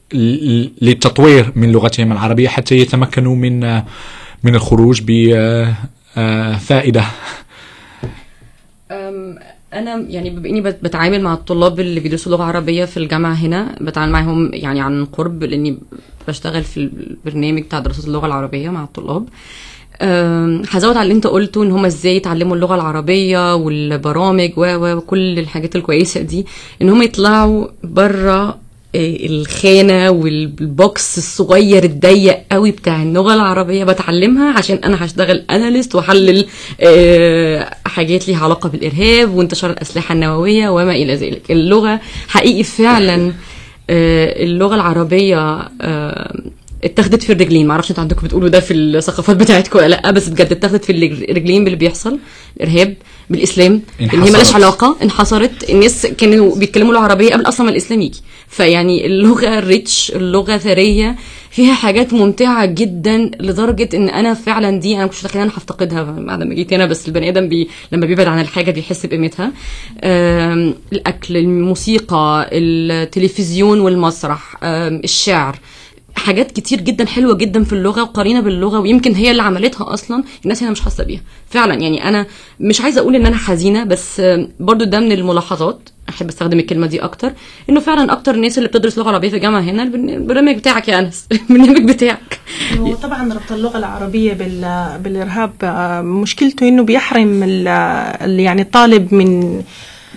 Speaker 2: للتطوير من لغتهم العربية حتى يتمكنوا من آه، من الخروج بفائدة
Speaker 3: أم، أنا يعني بما إني بت- بتعامل مع الطلاب اللي بيدرسوا لغة عربية في الجامعة هنا بتعامل معاهم يعني عن قرب لأني بشتغل في البرنامج بتاع دراسات اللغة العربية مع الطلاب. هزود على اللي أنت قلته إن هم إزاي يتعلموا اللغة العربية والبرامج وكل الحاجات الكويسة دي إن هم يطلعوا بره الخانة والبوكس الصغير الضيق قوي بتاع اللغة العربية بتعلمها عشان أنا هشتغل اناليست وأحلل آه، حاجات ليها علاقة بالإرهاب وانتشار الأسلحة النووية وما إلى ذلك. اللغة حقيقي فعلا آه، اللغة العربية آه، اتاخدت في الرجلين. معرفش أنتوا عندكم بتقولوا ده في الثقافات بتاعتكم ولا لأ بس بجد اتاخدت في الرجلين باللي بيحصل الإرهاب بالإسلام إن هي مالهاش. علاقة انحصرت الناس كانوا بيتكلموا العربيه قبل أصلا ما الإسلام يجي. فيعني اللغة ريتش اللغة ثرية فيها حاجات ممتعة جدا لدرجة إن أنا فعلا دي أنا كنتش متخيلة أنا هفتقدها بعد ما جيت هنا بس البني آدم بي لما بيبعد عن الحاجة بيحس بقيمتها. الأكل الموسيقى التلفزيون والمسرح الشعر حاجات كتير جدا حلوة جدا في اللغة وقرينه باللغة ويمكن هي اللي عملتها أصلا. الناس هنا مش حاسة بيها. فعلا يعني أنا مش عايزة أقول إن أنا حزينة بس برضو ده من الملاحظات. أحب أستخدم الكلمة دي أكتر. إنه فعلا أكتر الناس اللي بتدرس لغة عربية في الجامعة هنا البرن- البرنامج بتاعك يا أنس. *laughs* البرنامج بتاعك.
Speaker 6: وطبعا ربط اللغة العربية بال... بالإرهاب آه، مشكلته إنه بيحرم. ال- يعني الطالب من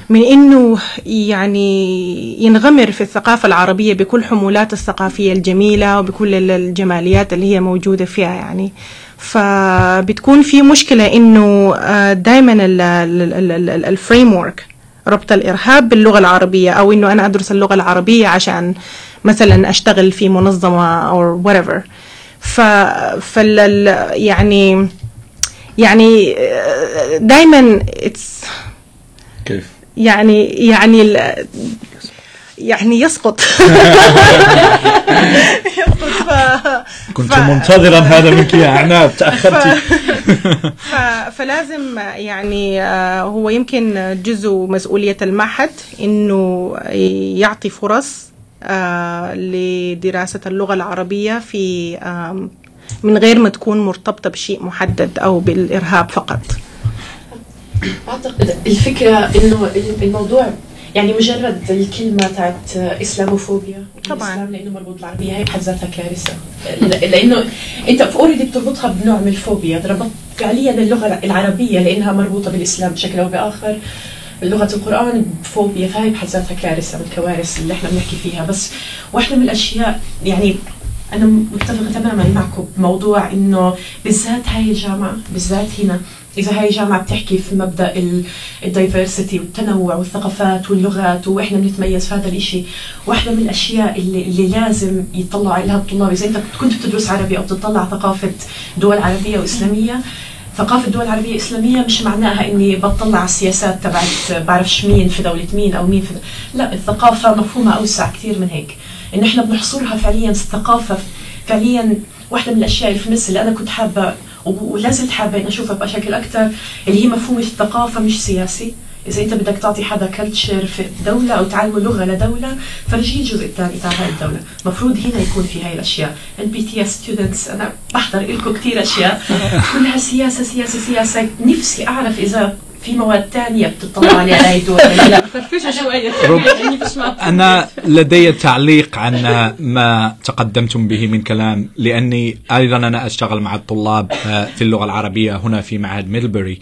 Speaker 6: من إنه يعني ينغمر في الثقافة العربية بكل حمولات الثقافية الجميلة وبكل ال- الجماليات اللي هي موجودة فيها يعني فبتكون في مشكلة إنه دائما الفريم ورك ربط الإرهاب باللغة العربية أو إنه أنا أدرس اللغة العربية عشان مثلا أشتغل في منظمة أو whatever ف فال يعني يعني دائما it's
Speaker 2: كيف؟
Speaker 6: يعني يعني ال- يعني يسقط. *laughs* يسقط ف...
Speaker 2: كنت
Speaker 6: ف-
Speaker 2: منتظرا هذا منك يا عناب تأخرتي.
Speaker 6: ف... فلازم يعني آه، هو يمكن جزء مسؤولية المعهد إنه يعطي فرص آه، لدراسة اللغة العربية في من غير ما تكون مرتبطة بشيء محدد أو بالإرهاب فقط.
Speaker 4: أعتقد الفكرة إنه الموضوع يعني مجرد الكلمة تاعت إسلاموفوبيا
Speaker 6: طبعاً.
Speaker 4: الإسلام لأنه مربوط بالعربية هي بحد ذاتها كارثة. لأنه أنت اوريدي بتربطها بنوع من الفوبيا ربطت فعليا اللغة العربية لأنها مربوطة بالإسلام بشكل أو بآخر. لغة القرآن بفوبيا فهي بحد ذاتها كارثة من الكوارث اللي إحنا بنحكي فيها. بس واحدة من الأشياء يعني أنا متفقة تماما معكم بموضوع إنه بالذات هاي الجامعة بالذات هنا إذا هاي الجامعة بتحكي في مبدأ الدايفرسيتي والتنوع والثقافات واللغات وإحنا بنتميز في هذا الإشي واحدة من الأشياء اللي, اللي لازم يطلعوا عليها الطلاب. إذا أنت كنت بتدرس عربي أو بتطلع ثقافة دول عربية واسلاميه ثقافة دول عربية إسلامية مش معناها إني بطلع على السياسات تبعت بعرفش مين في دولة مين أو مين في لا الثقافة مفهومها أوسع كثير من هيك. إن إحنا بنحصرها فعليا الثقافة فعليا واحدة من الأشياء اللي في النص اللي أنا كنت حابة ولا زلت حابة إني أشوفها بشكل أكثر. اللي هي مفهوم الثقافة مش سياسي. إذا أنت بدك تعطي حدا culture في دولة أو تعلمه لغة لدولة فرجيه الجزء الثاني تاع هاي الدولة. مفروض هنا يكون في هاي الأشياء. ال BTS students أنا *laughs* بحضر لكم كثير أشياء. كلها سياسة سياسة سياسة. نفسي أعرف إذا في مواد تانية بتطلع عليها
Speaker 3: فرفشه شوية.
Speaker 2: رب- *laughs*
Speaker 3: يعني.
Speaker 2: أنا لدي تعليق عن ما تقدمتم به من كلام لأني أيضا أنا أشتغل مع الطلاب آه، في اللغة العربية هنا في معهد ميلبري.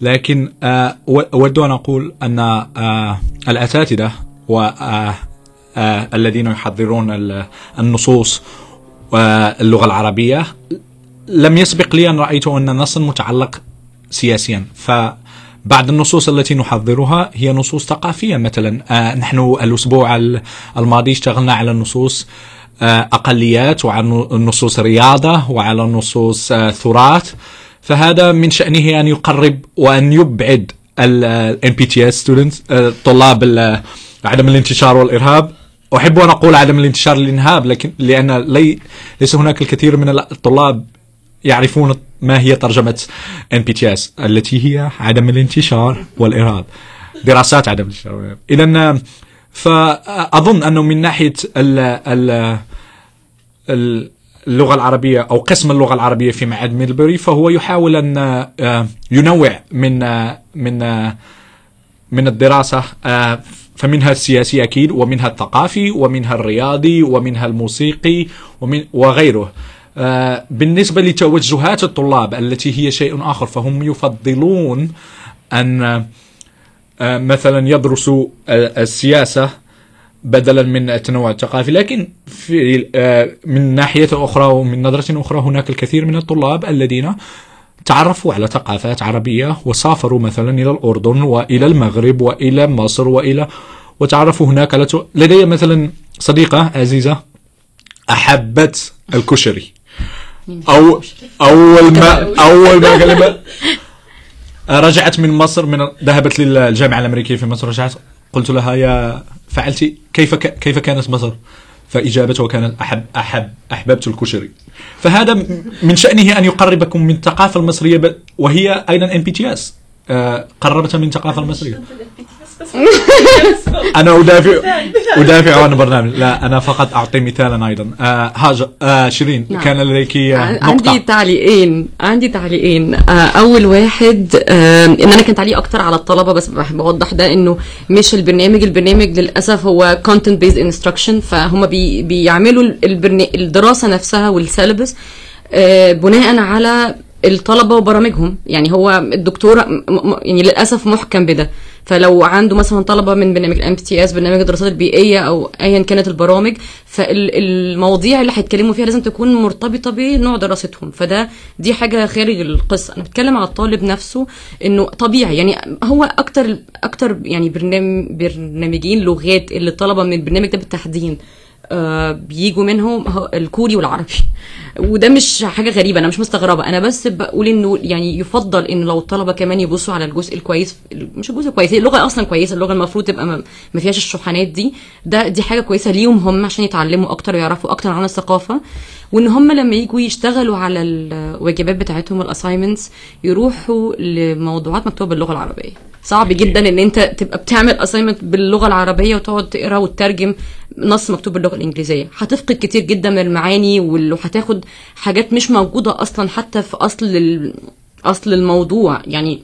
Speaker 2: لكن آه، و- أود أن أقول أن آه، الأساتذة والذين يحضرون ال- النصوص واللغة العربية لم يسبق لي أن رأيت أن نص متعلق سياسيا. فبعض النصوص التي نحضرها هي نصوص ثقافية. مثلا آه نحن الأسبوع ال- الماضي اشتغلنا على نصوص آه أقليات وعلى نصوص رياضة وعلى نصوص آه ثراث. فهذا من شأنه أن يقرب وأن يبعد ال NPTS students آه، طلاب ال- عدم الانتشار والإرهاب. أحب أن أقول عدم الانتشار الإرهاب لكن لأن لي ليس هناك الكثير من الطلاب يعرفون ما هي ترجمة NPTS التي هي عدم الانتشار والإرهاب. دراسات عدم الانتشار والإرهاب. إذا فأظن أنه من ناحية ال ال ال- اللغة العربية أو قسم اللغة العربية في معهد ميلبري فهو يحاول أن آه، ينوع من آه، من آه، من الدراسة فمنها السياسي أكيد ومنها الثقافي ومنها الرياضي ومنها الموسيقي ومن وغيره. بالنسبة لتوجهات الطلاب التي هي شيء آخر فهم يفضلون أن آه، مثلا يدرسوا آه، السياسة بدلا من التنوع الثقافي. لكن في آه، من ناحية أخرى ومن نظرة أخرى هناك الكثير من الطلاب الذين تعرفوا على ثقافات عربية وسافروا مثلا إلى الأردن وإلى المغرب وإلى مصر وإلى وتعرفوا هناك. لدي مثلا صديقة عزيزة أحبت الكشري. أو أول ما أول ما كلمة *laughs* رجعت من مصر من ذهبت للجامعة الأمريكية في مصر رجعت قلت لها يا فعلت كيف ك... كيف كانت مصر؟ فإجابتها كانت أحب أحب أحببت الكشري فهذا من شأنه أن يقربكم من الثقافة المصرية. وهي أيضا ام BTS قربتها من الثقافة المصرية *laughs* أنا أدافع أدافع عن البرنامج. لا أنا فقط أعطي مثالا أيضا. آه هاجر. آه شيرين
Speaker 3: نعم.
Speaker 2: كان لديك
Speaker 3: عن-
Speaker 2: نقطة.
Speaker 3: عندي تعليقين. عندي تعليقين. آه، أول واحد آه، إن أنا كان تعليق أكتر على الطلبة بس بحب اوضح ده إنه مش البرنامج. البرنامج للأسف هو content based instruction فهم بي بيعملوا. الدراسة نفسها والسيلبس آه، بناء على الطلبة وبرامجهم. يعني هو الدكتور يعني للأسف محكم بده. فلو عنده مثلا طلبة من برنامج ال MTS برنامج الدراسات البيئيه أو ايا كانت البرامج فالمواضيع اللي هيتكلموا فيها لازم تكون مرتبطة بنوع دراستهم. فده دي حاجة خارج القصة. أنا بتكلم على الطالب نفسه إنه طبيعي. يعني هو أكتر أكتر يعني برنامج برنامجين لغات اللي الطلبه من البرنامج ده بالتحديد. بيجوا منهم الكوري والعربي. وده مش حاجة غريبة أنا مش مستغربة. أنا بس بقول إنه يعني يفضل ان لو الطلبة كمان يبصوا على الجزء الكويس مش الجزء الكويس اللغة أصلا كويسة اللغة المفروض تبقى ما فيهاش الشحنات دي. ده دي حاجة كويسة ليهم هم عشان يتعلموا أكتر ويعرفوا أكتر عن الثقافة. وإن هم لما يجوا يشتغلوا على الواجبات بتاعتهم ال assignments يروحوا لموضوعات مكتوبة باللغة العربية. صعب جدا إن أنت تبقى بتعمل assignment باللغة العربية وتقعد تقرأ وتترجم نص مكتوب باللغة الإنجليزية. هتفقد كتير جدا من المعاني وهتاخد حاجات مش موجودة أصلا حتى في أصل ال- أصل الموضوع. يعني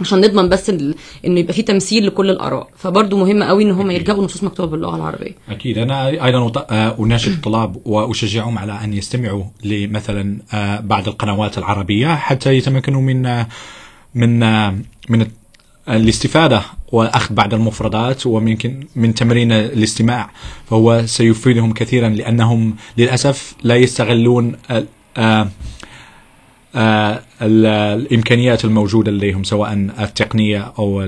Speaker 3: عشان نضمن بس ال- إنه يبقى في تمثيل لكل الآراء. فبرضه مهم قوي إن هم يرجعوا نصوص مكتوبة باللغة العربية.
Speaker 2: أكيد. أنا أيضا أط- آه، أناشد *clears throat* الطلاب وأشجعهم على أن يستمعوا لمثلا آه، بعض القنوات العربية حتى يتمكنوا من آه، من من الاستفادة وأخذ بعض المفردات وممكن من تمرين الاستماع فهو سيفيدهم كثيرا لأنهم للأسف لا يستغلون ال- ال- الإمكانيات الموجودة لديهم سواء التقنية أو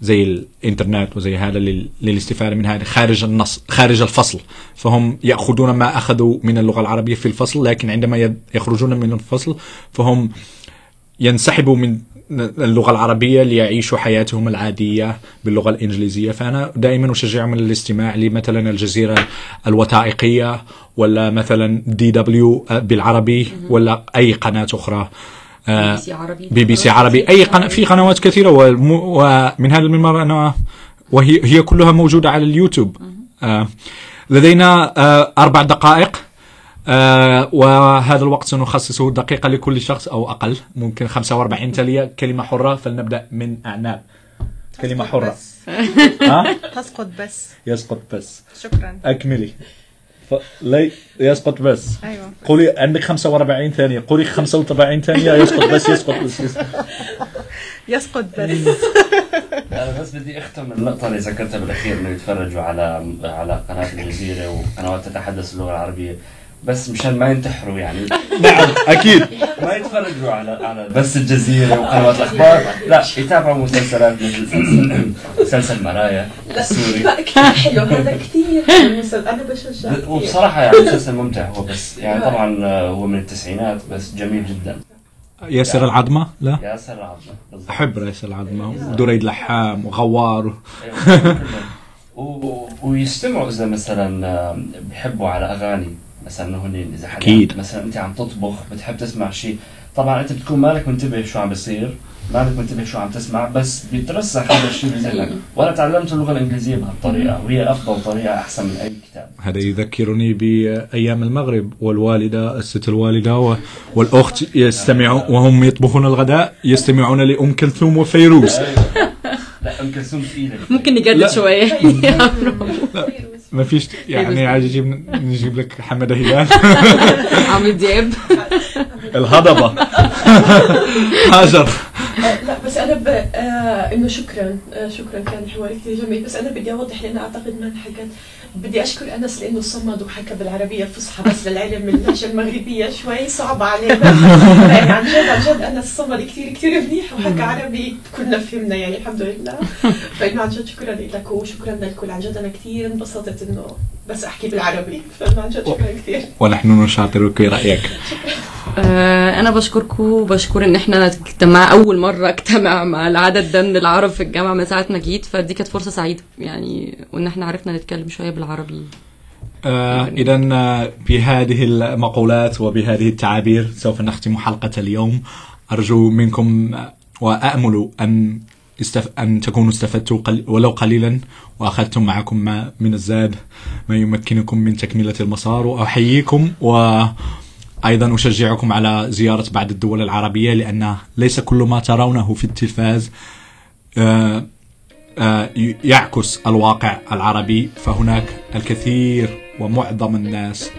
Speaker 2: زي الإنترنت وزي هذا لل- للاستفادة من هذا خارج النص خارج الفصل. فهم يأخذون ما أخذوا من اللغة العربية في الفصل لكن عندما يخرجون من الفصل فهم ينسحبوا من اللغة العربية ليعيشوا حياتهم العادية باللغة الإنجليزية. فأنا دائما أشجعهم على الاستماع لمثلا الجزيرة الوثائقية ولا مثلا DW بالعربي ولا أي قناة أخرى. آه،
Speaker 3: BBC عربي.
Speaker 2: بي بي سي عربي. أي قناة في قنوات كثيرة والم- ومن هذا المنبر أنا وهي هي كلها موجودة على اليوتيوب. آه، لدينا آه، أربع دقائق. آه وهذا الوقت سنخصصه دقيقة لكل شخص أو أقل. ممكن 45 تالية. كلمة حرة. فلنبدأ من أعناب. كلمة حرة. ها؟
Speaker 6: تسقط بس.
Speaker 2: يسقط بس.
Speaker 6: شكرا.
Speaker 2: أكملي. ف... لي يسقط بس.
Speaker 6: أيوه.
Speaker 2: قولي عندك 45 ثانية. قولي 45 ثانية. يسقط بس يسقط بس, يسقط. *laughs*
Speaker 6: بس.
Speaker 5: أنا بس بدي أختم النقطة اللي ذكرتها بالأخير إنه يتفرجوا على على قناة الجزيرة وقنوات تتحدث اللغة العربية. بس مشان ما ينتحروا يعني. *laughs*
Speaker 2: نعم أكيد.
Speaker 5: ما يتفرجوا على على بس الجزيرة وقنوات الأخبار. لا يتابعوا مسلسلات مثل مرايا السوري.
Speaker 4: لا كثير حلو. هذا كثير حلو مسلسل أنا بشجع كثير
Speaker 5: وبصراحة يعني مسلسل ممتع هو بس. يعني *laughs* طبعا آه، هو من التسعينات بس جميل جدا.
Speaker 2: ياسر العظمة؟ لا.
Speaker 5: ياسر العظمة بالضبط.
Speaker 2: أحب ياسر العظمة. ودريد لحام وغوار
Speaker 5: أيوة، ويستمعوا إذا مثلا آه، بيحبوا على أغاني. مثلا هن إذا حدا
Speaker 2: أكيد.
Speaker 5: مثلا أنت عم تطبخ بتحب تسمع شيء طبعا أنت بتكون مالك منتبه شو عم بيصير مالك منتبه شو عم تسمع بس بيترسخ هذا الشيء بذهنك وأنا تعلمت اللغة الإنجليزية بهالطريقة وهي أفضل طريقة أحسن من أي كتاب.
Speaker 2: هذا يذكرني بأيام المغرب والوالدة الست الوالدة و- والأخت يستمعون وهم يطبخون الغداء يستمعون لأم كلثوم وفيروز. *laughs*
Speaker 5: لا أم كلثوم ثقيله
Speaker 3: ممكن نجدد
Speaker 2: لا.
Speaker 3: شوية. *laughs*
Speaker 2: ما فيش *laughs* يعني عايز أجيب نجيب لك حمادة هلال. *laughs*
Speaker 3: عمرو دياب
Speaker 2: الهضبة. *laughs* هاجر
Speaker 4: لا بس أنا ب... آه إنه شكرا آه شكرا كان الحوار كثير جميل. بس أنا بدي أوضح لأن أعتقد ما انحكت. بدي أشكر أنس لأنه صمد وحكى بالعربية الفصحى بس للعلم من اللهجه المغربية شوي صعبه علينا. *laughs* يعني عن جد عن جد أنس صمد كثير كثير منيح وحكى عربي. كلنا فهمنا يعني الحمد لله. فإنه عن جد شكرا لك وشكرا للكل. عن جد أنا كثير انبسطت إنه بس أحكي بالعربي. فإنه عن جد شكرا كثير
Speaker 2: ونحن نشاطرك رايك
Speaker 3: آه، أنا بشكركم وبشكر إن إحنا اجتماع أول مرة اجتمع مع العدد ده من العرب في الجامعة من ساعة ما جيت فدي كانت فرصة سعيدة يعني وإن إحنا عرفنا نتكلم شوية بالعربي.
Speaker 2: آه إذا آه، بهذه المقولات وبهذه التعابير سوف نختم حلقة اليوم. أرجو منكم آه، وأأمل أن استف... أن تكونوا استفدتوا قل... ولو قليلا وأخذتم معكم ما من الزاد ما يمكنكم من تكملة المسار. وأحييكم وأيضا أشجعكم على زيارة بعض الدول العربية لأن ليس كل ما ترونه في التلفاز آه، يعكس الواقع العربي فهناك الكثير ومعظم الناس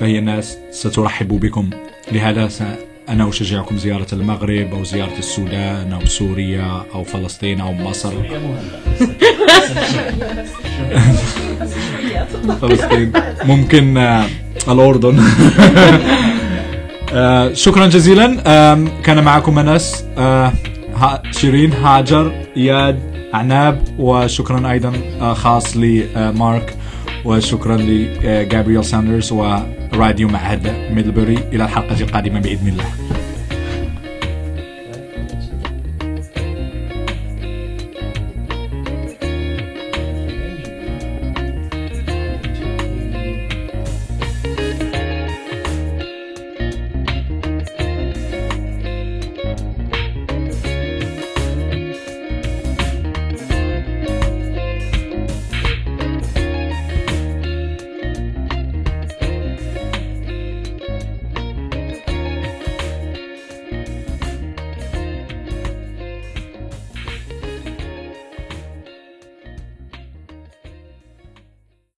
Speaker 2: فهي ناس سترحب بكم. لهذا. أنا أشجعكم زيارة المغرب أو زيارة السودان أو سوريا أو فلسطين أو مصر. *laughs* فلسطين. ممكن آه، الأردن. *laughs* آه، شكرا جزيلا. كان معكم أنس آه، شيرين هاجر إياد عناب وشكرا أيضا آه، خاص لمارك وشكرا لجابرييل ساندرز وراديو معهد ميدلبري إلى الحلقة القادمة بإذن الله.